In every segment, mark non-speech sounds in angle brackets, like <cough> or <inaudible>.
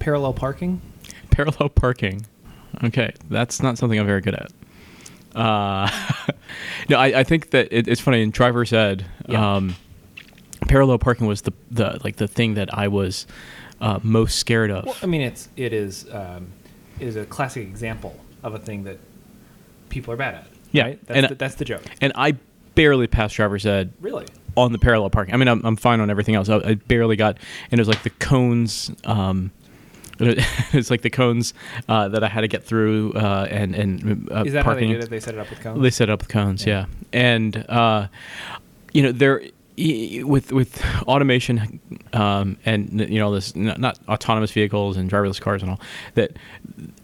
parallel parking. Parallel parking. Okay, that's not something I'm very good at. Uh, <laughs> no, I, I think that it, it's funny in driver's ed. Yeah. Um, parallel parking was the, the like the thing that I was uh, most scared of. Well, I mean, it's it is um, it is a classic example of a thing that people are bad at. Yeah, right? that's, and- the, that's the joke. and I barely passed driver's ed Really, on the parallel parking. I mean, I'm, I'm fine on everything else. I, I barely got, and it was like the cones. Um, <laughs> it's like the cones uh, that I had to get through, uh, and and uh, is that how they parking. did it? They set it up with cones. They set up with cones, Yeah. yeah, and uh, you know there with with automation um, and you know this not, not autonomous vehicles and driverless cars and all that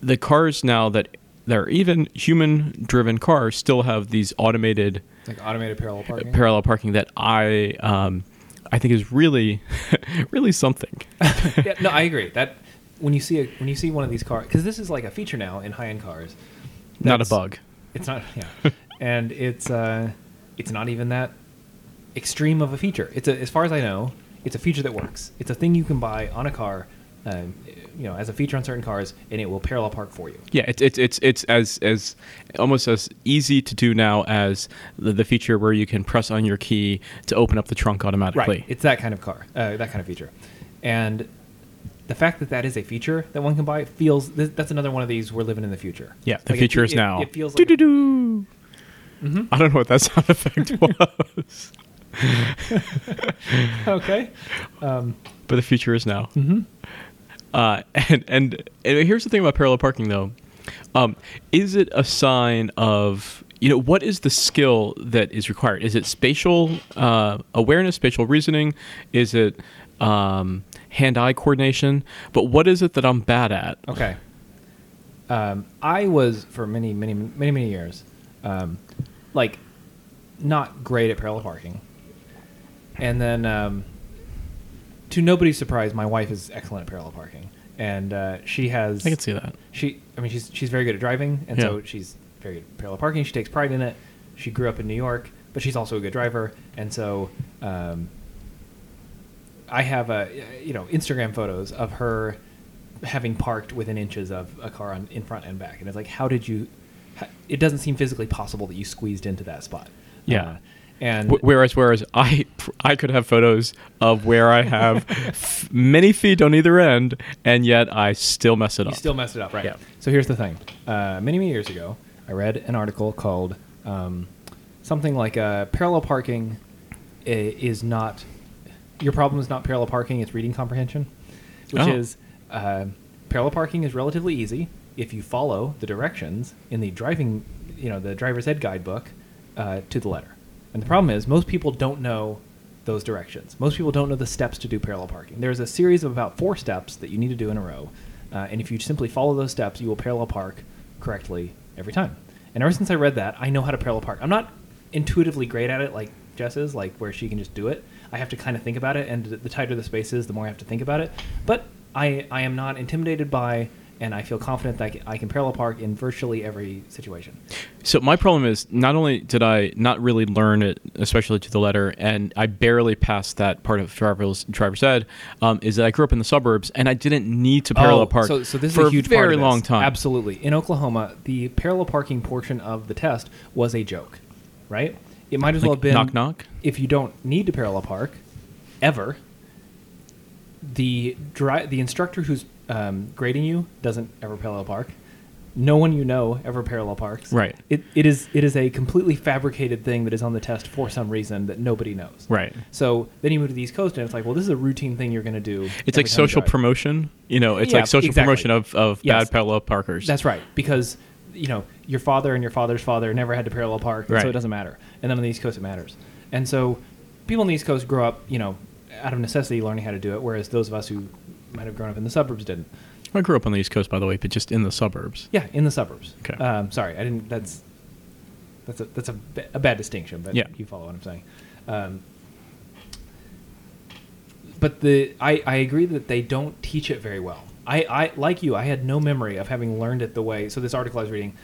the cars now that that are even human driven cars still have these automated like automated parallel parking. parallel parking that I um, I think is really <laughs> really something. <laughs> yeah, no, I agree. That when you see a, when you see one of these cars, because this is like a feature now in high end cars. Not a bug. It's not, yeah, <laughs> and it's uh, it's not even that extreme of a feature. It's a, as far as I know, it's a feature that works. It's a thing you can buy on a car, um, you know, as a feature on certain cars, and it will parallel park for you. Yeah, it's it's it's it's as as almost as easy to do now as the, the feature where you can press on your key to open up the trunk automatically. Right. It's that kind of car, uh, that kind of feature, and the fact that that is a feature that one can buy feels th- that's another one of these we're living in the future. Yeah, the Like, it- feature is it- now. It feels like. Mhm. I don't know what that sound effect <laughs> was, <laughs> okay. Um, but the future is now. mhm. Uh, and, and and here's the thing about parallel parking though, um, is it a sign of you know what is the skill that is required? Is it spatial uh, awareness, spatial reasoning? Is it um, hand-eye coordination? But what is it that I'm bad at? Okay. Um, I was for many, many, many, many years, um, like, not great at parallel parking, and then, um, to nobody's surprise, my wife is excellent at parallel parking, and uh, she has. I can see that. She, I mean, she's she's very good at driving, and so she's very parallel parking. She takes pride in it. She grew up in New York, but she's also a good driver, and so um, I have a you know Instagram photos of her having parked within inches of a car on in front and back, and it's like, how did you? h- It doesn't seem physically possible that you squeezed into that spot. Yeah. Uh, and Whereas, whereas I, I could have photos of where I have <laughs> f- many feet on either end, and yet I still mess it You up. still mess it up, right? Yeah. So here's the thing. Uh, many, many years ago, I read an article called um, something like uh, "Parallel Parking is not your problem is not parallel parking; it's reading comprehension." Which Oh. is uh, parallel parking is relatively easy if you follow the directions in the driving, you know, the driver's ed guidebook uh, to the letter. And the problem is most people don't know those directions. Most people don't know the steps to do parallel parking. There's a series of about four steps that you need to do in a row, uh, and if you simply follow those steps, you will parallel park correctly every time. And ever since I read that, I know how to parallel park. I'm not intuitively great at it like Jess is, like where she can just do it. I have to kind of think about it, and the tighter the space is, the more I have to think about it. But I, I am not intimidated by, and I feel confident that I can, parallel park in virtually every situation. So my problem is not only did I not really learn it, especially to the letter, and I barely passed that part of driver's driver's ed, um, is that I grew up in the suburbs and I didn't need to parallel Oh, park So, so this for is a huge very part of this. long time. Absolutely. In Oklahoma, the parallel parking portion of the test was a joke, right? It might as well have been knock knock. if you don't need to parallel park ever. The dri- the instructor who's um, grading you doesn't ever parallel park. No one you know ever parallel parks. Right. It, it is it is a completely fabricated thing that is on the test for some reason that nobody knows. Right. So then you move to the East Coast and it's like, well, this is a routine thing you're going to do. It's like social promotion. You know, it's Yeah, like social exactly. promotion of, of Yes. bad parallel parkers. That's right, because you know your father and your father's father never had to parallel park, and so it doesn't matter. And then on the East Coast, it matters. And so people on the East Coast grow up, you know, out of necessity, learning how to do it, whereas those of us who might have grown up in the suburbs didn't. I grew up on the East Coast, by the way, but just in the suburbs. Yeah, in the suburbs. Okay. Um, sorry, I didn't. That's that's a that's a, ba- a bad distinction, but Yeah. you follow what I'm saying. Um, but the I, I agree that they don't teach it very well. I, I like you. I had no memory of having learned it the way. So this article I was reading,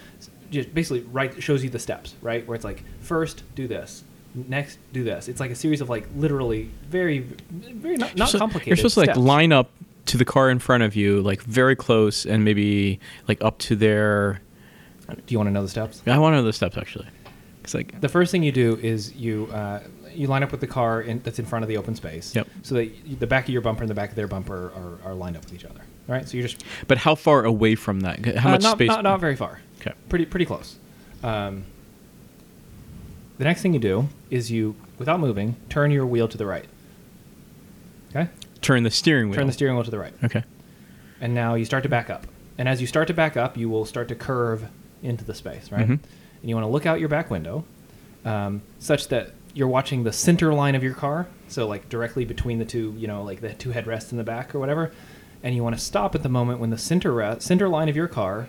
just basically right shows you the steps, right? Where it's like first do this, next do this. It's like a series of like literally very very not, not So complicated. You're supposed to like line up to the car in front of you, like very close, and maybe like up to their. Do you want to know the steps? I want to know the steps actually. It's like The first thing you do is you uh, you line up with the car in, that's in front of the open space. Yep. So that the back of your bumper and the back of their bumper are, are lined up with each other. All right. So you're just But how far away from that? How uh, much not, space? Not, not very far. Okay. Pretty pretty close. Um, the next thing you do is you, without moving, turn your wheel to the right. Okay. Turn the steering wheel. Turn the steering wheel to the right. Okay. and now you start to back up. And as you start to back up, you will start to curve into the space, right? Mhm. And you want to look out your back window, um, such that you're watching the center line of your car, so like directly between the two, you know, like the two headrests in the back or whatever. And you want to stop at the moment when the center re- center line of your car,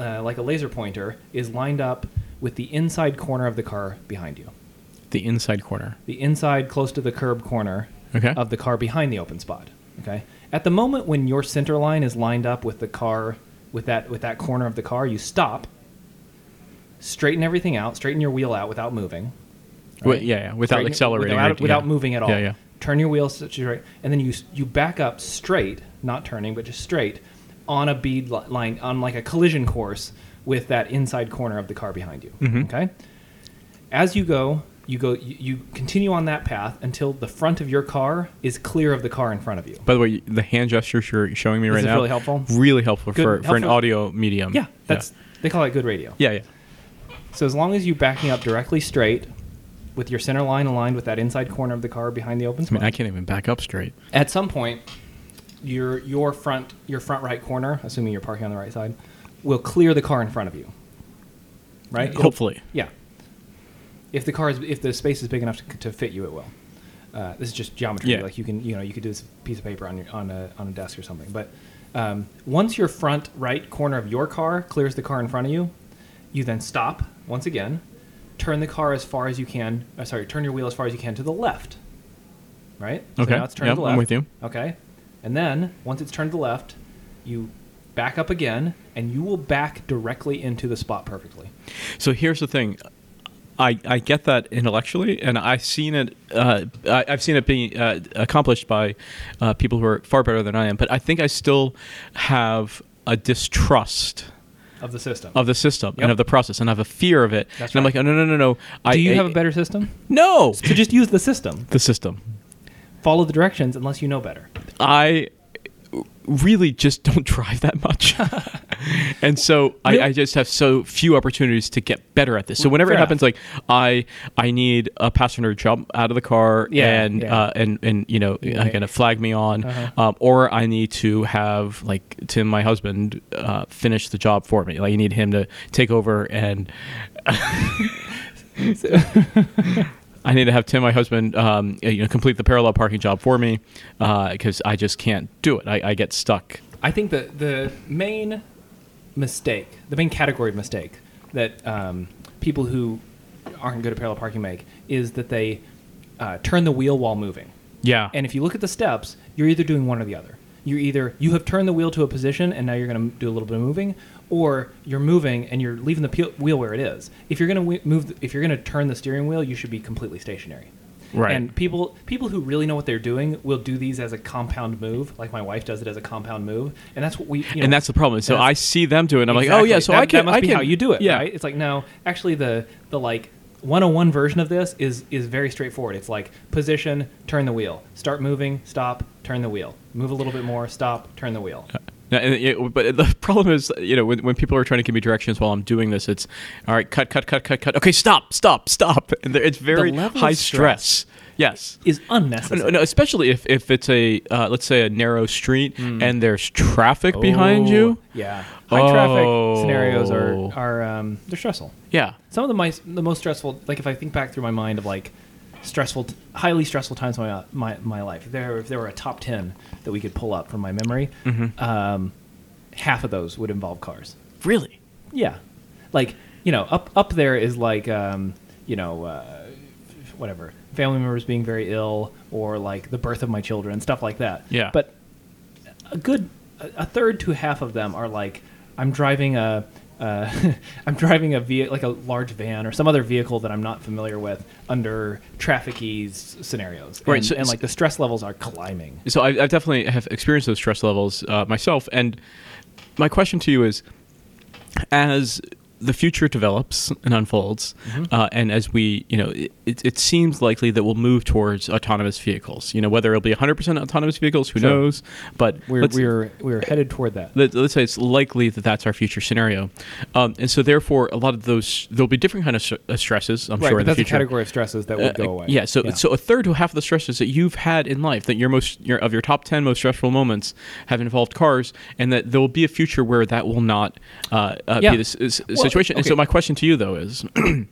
uh, like a laser pointer, is lined up with the inside corner of the car behind you. The inside corner. The inside, close to the curb corner Okay. of the car behind the open spot. Okay. At the moment when your center line is lined up with the car, with that with that corner of the car, you stop. Straighten everything out. Straighten your wheel out without moving. Wi- yeah, yeah, without Straighten accelerating Without, anything, without yeah. moving at all. Yeah, yeah. Turn your wheels such right, and then you you back up straight, not turning, but just straight, on a bead line, on like a collision course with that inside corner of the car behind you. Mhm. Okay. As you go, you go, you, you continue on that path until the front of your car is clear of the car in front of you. By the way, the hand gestures you're showing me Is right this now really helpful? Really helpful Good- for, for an helpful. audio medium. Yeah, that's they call it good radio. yeah, yeah. So as long as you're backing up directly straight, with your center line aligned with that inside corner of the car behind the open I spot, mean, I can't even back up straight. at some point, your your front your front right corner, assuming you're parking on the right side, will clear the car in front of you. Right? It'll- Hopefully. yeah. If the car is if the space is big enough to, to fit you, it will. Uh, this is just geometry. Yeah. Like you can you know you could do this piece of paper on your on a on a desk or something. But um, once your front right corner of your car clears the car in front of you, you then stop once again, turn the car as far as you can. Uh, sorry, turn your wheel as far as you can to the left. Right. Okay. now it's turned Yep, to the I'm left. with you. Okay. And then once it's turned to the left, you back up again, and you will back directly into the spot perfectly. So here's the thing. I, I get that intellectually, and I've seen it. Uh, I, I've seen it being uh, accomplished by uh, people who are far better than I am. But I think I still have a distrust Of the system. of the system Yep. and of the process, and I have a fear of it. That's and I'm like, oh, no, no, no, no. I, Do you I- have a better system? No, So just use the system. the system. Follow the directions unless you know better. I really just don't <laughs> drive that much. <laughs> and so I, I just have so few opportunities to get better at this. So whenever Fair it happens, like I I need a passenger to jump out of the car Yeah, and yeah. Uh, and and you know Yeah. uh, kind of flag me on, Uh-huh. um, or I need to have like Tim, my husband, uh, finish the job for me. Like I need him to take over and. <laughs> I need to have Tim, my husband, um, you know, complete the parallel parking job for me because I just can't do it. I, I get stuck. I think that the main mistake, the main category of mistake that um, people who aren't good at parallel parking make is that they uh, turn the wheel while moving. Yeah. And if you look at the steps, you're either doing one or the other. You're either you have turned the wheel to a position and now you're going to do a little bit of moving, or you're moving and you're leaving the wheel where it is. If you're going to move, if you're going to turn the steering wheel, you should be completely stationary. Right. And people people who really know what they're doing will do these as a compound move, like my wife does it as a compound move, and that's what we. You know, and that's the problem. So I see them do it, and I'm like, oh yeah, so that, I can. That must I be can, how you do it, Yeah. right? It's like no, actually the the like 101 version of this is is very straightforward. It's like position, turn the wheel, start moving, stop, turn the wheel, move a little bit more, stop, turn the wheel. No, and it- but the <laughs> problem is, you know, when, when people are trying to give me directions while I'm doing this, it's all right, cut, cut, cut, cut, cut. Okay, stop, stop, stop. And it's very high stress stress. Yes. Is unnecessary. No, no, especially if, if it's a uh, let's say a narrow street and there's traffic behind you. Oh, Yeah, high traffic scenarios are Oh. are um, they're stressful. Yeah. Some of the my, the most stressful, like if I think back through my mind of like stressful, highly stressful times in my my, my life. If there if there were a top ten that we could pull up from my memory, Mm-hmm. um, half of those would involve cars. Really. Yeah, like you know, up up there is like um, you know, uh, whatever family members being very ill or like the birth of my children, stuff like that. Yeah. but a good a third to half of them are like I'm driving a uh, <laughs> I'm driving a ve- like a large van or some other vehicle that I'm not familiar with under traffic ease scenarios, Right, And, so- and like the stress levels are climbing. So I, I definitely have experienced those stress levels uh, myself. And my question to you is, as the future develops and unfolds, Mm-hmm. uh, and as we, you know, it, it, seems likely that we'll move towards autonomous vehicles. You know, whether it'll be 100% autonomous vehicles, who Sure. knows? But We're we're we're headed toward that. let, us say it's likely that that's our future scenario, um, and so therefore a lot of those there'll be different kind of uh, stresses. I'm right, sure in the that's a future. category of stresses that would Uh, go away. Yeah, so so a third to half of the stresses that you've had in life, that your most your, of your top ten most stressful moments have involved cars, and that there will be a future where that will not uh, uh, Yeah. be the s- s- Well, situation. And so my question to you though is. <clears throat>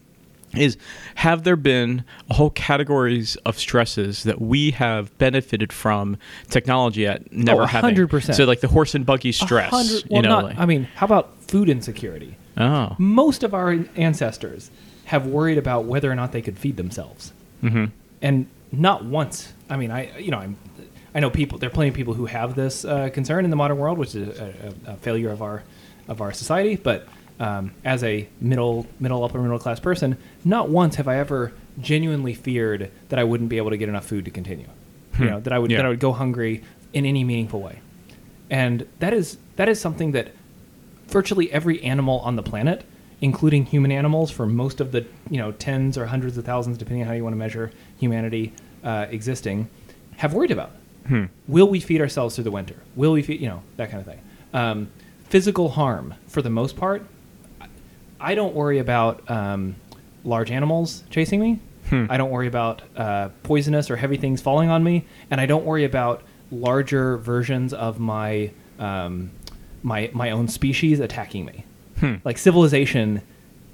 Is have there been a whole categories of stresses that we have benefited from technology at never Oh, having? 100%. So like the horse and buggy stress. hundred- you well, know, not. like- I mean, how about food insecurity? oh, Most of our ancestors have worried about whether or not they could feed themselves, hmm and not once. I mean, I you know I'm. I know people. There are plenty of people who have this uh, concern in the modern world, which is a, a, a failure of our of our society. But um, as a middle middle upper middle class person, not once have I ever genuinely feared that I wouldn't be able to get enough food to continue. You Hmm. know that I would Yeah. that I would go hungry in any meaningful way, and that is that is something that virtually every animal on the planet, including human animals, for most of the you know tens or hundreds of thousands, depending on how you want to measure humanity uh, existing, have worried about. Hmm. Will we feed ourselves through the winter? Will we feed you know that kind of thing? Um, physical harm, for the most part, I don't worry about um, large animals chasing me. Hmm. I don't worry about uh, poisonous or heavy things falling on me, and I don't worry about larger versions of my um, my my own species attacking me. Hmm. Like civilization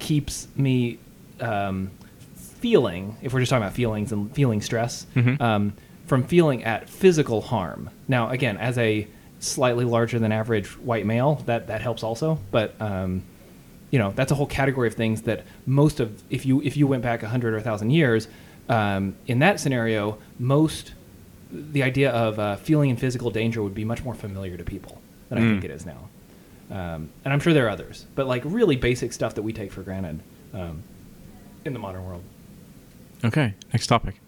keeps me um, feeling, if we're just talking about feelings and feeling stress, Mhm. um, from feeling at physical harm. Now, again, as a slightly larger than average white male, that that helps also. But um, you know, that's a whole category of things that most of if you if you went back hundred or thousand years, um, in that scenario, most the idea of uh, feeling in physical danger would be much more familiar to people than I Mm. think it is now. Um, and I'm sure there are others, but like really basic stuff that we take for granted um, in the modern world. Okay, next topic.